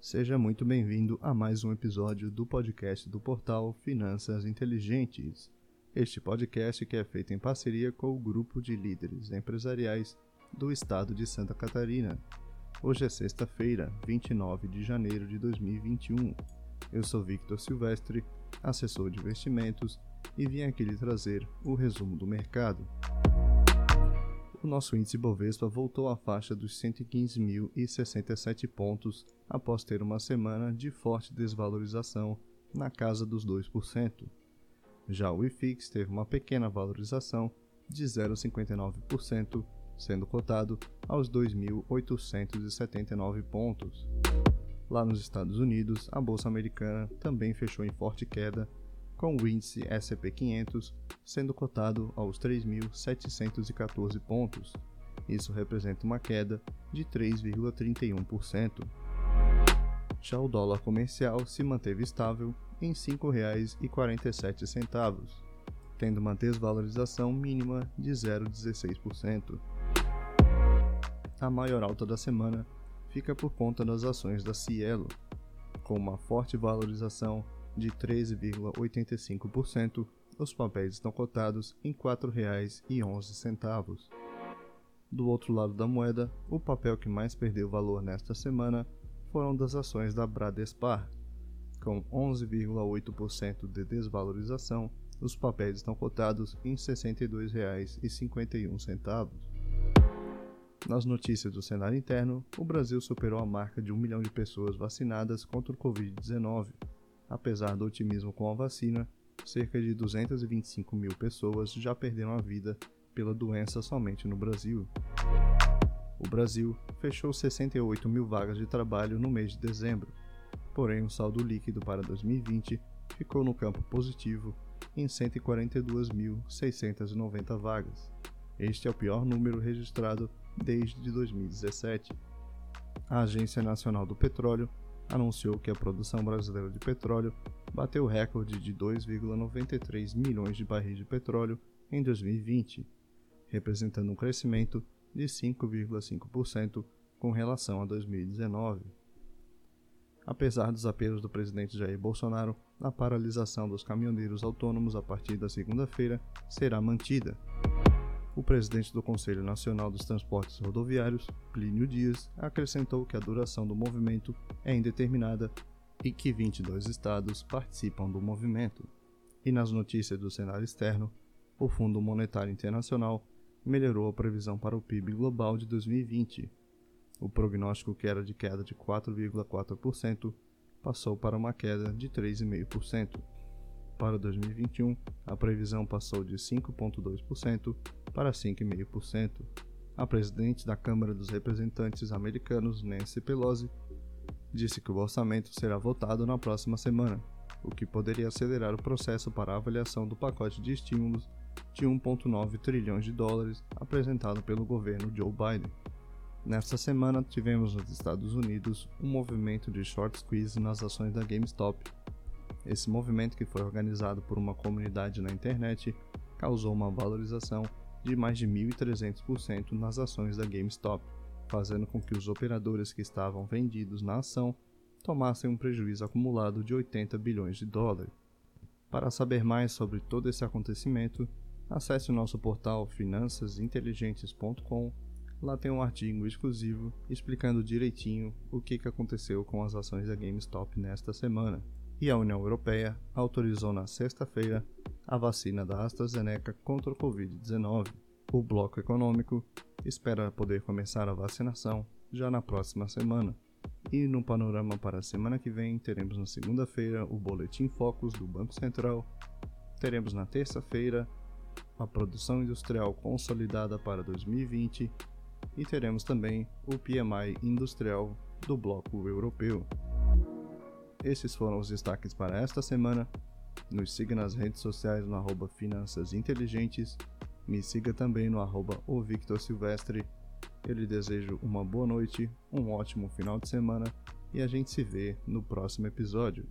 Seja muito bem-vindo a mais um episódio do podcast do portal Finanças Inteligentes. Este podcast que é feito em parceria com o grupo de líderes empresariais do estado de Santa Catarina. Hoje é sexta-feira, 29 de janeiro de 2021. Eu sou Victor Silvestre, assessor de investimentos, e vim aqui lhe trazer o resumo do mercado o nosso índice Bovespa voltou à faixa dos 115.067 pontos após ter uma semana de forte desvalorização na casa dos 2%. Já o IFIX teve uma pequena valorização de 0,59%, sendo cotado aos 2.879 pontos. Lá nos Estados Unidos, a bolsa americana também fechou em forte queda com o índice S&P 500 sendo cotado aos 3.714 pontos. Isso representa uma queda de 3,31%. Já o dólar comercial se manteve estável em R$ 5,47, tendo uma desvalorização mínima de 0,16%. A maior alta da semana fica por conta das ações da Cielo, com uma forte valorização de 13,85%, os papéis estão cotados em R$ 4,11. Do outro lado da moeda, o papel que mais perdeu valor nesta semana foram das ações da Bradespar. Com 11,8% de desvalorização, os papéis estão cotados em R$ 62,51. Nas notícias do cenário interno, o Brasil superou a marca de um milhão de pessoas vacinadas contra o Covid-19 Apesar do otimismo com a vacina, cerca de 225 mil pessoas já perderam a vida pela doença somente no Brasil. O Brasil fechou 68 mil vagas de trabalho no mês de dezembro, porém o saldo líquido para 2020 ficou no campo positivo em 142.690 vagas. Este é o pior número registrado desde 2017. A Agência Nacional do Petróleo anunciou que a produção brasileira de petróleo bateu o recorde de 2,93 milhões de barris de petróleo em 2020, representando um crescimento de 5,5% com relação a 2019. Apesar dos apelos do presidente Jair Bolsonaro, a paralisação dos caminhoneiros autônomos a partir da segunda-feira será mantida. O presidente do Conselho Nacional dos Transportes Rodoviários, Plínio Dias, acrescentou que a duração do movimento é indeterminada e que 22 estados participam do movimento. E nas notícias do cenário externo, o Fundo Monetário Internacional melhorou a previsão para o PIB global de 2020. O prognóstico que era de queda de 4,4% passou para uma queda de 3,5%. Para 2021, a previsão passou de 5,2% para 5,5%. A presidente da Câmara dos Representantes americanos, Nancy Pelosi, disse que o orçamento será votado na próxima semana, o que poderia acelerar o processo para a avaliação do pacote de estímulos de 1,9 trilhões de dólares apresentado pelo governo Joe Biden. Nesta semana, tivemos nos Estados Unidos um movimento de short squeeze nas ações da GameStop. Esse movimento, que foi organizado por uma comunidade na internet, causou uma valorização de mais de 1.300% nas ações da GameStop, fazendo com que os operadores que estavam vendidos na ação tomassem um prejuízo acumulado de 80 bilhões de dólares. Para saber mais sobre todo esse acontecimento, acesse o nosso portal finançasinteligentes.com. Lá tem um artigo exclusivo explicando direitinho o que aconteceu com as ações da GameStop nesta semana. E a União Europeia autorizou na sexta-feira a vacina da AstraZeneca contra o Covid-19. O bloco econômico espera poder começar a vacinação já na próxima semana. E no panorama para a semana que vem, teremos na segunda-feira o Boletim Focus do Banco Central, teremos na terça-feira a produção industrial consolidada para 2020 e teremos também o PMI industrial do bloco europeu. Esses foram os destaques para esta semana. Nos siga nas redes sociais no arroba Finanças Inteligentes. Me siga também no arroba o Victor Silvestre. Eu lhe desejo uma boa noite, um ótimo final de semana e a gente se vê no próximo episódio.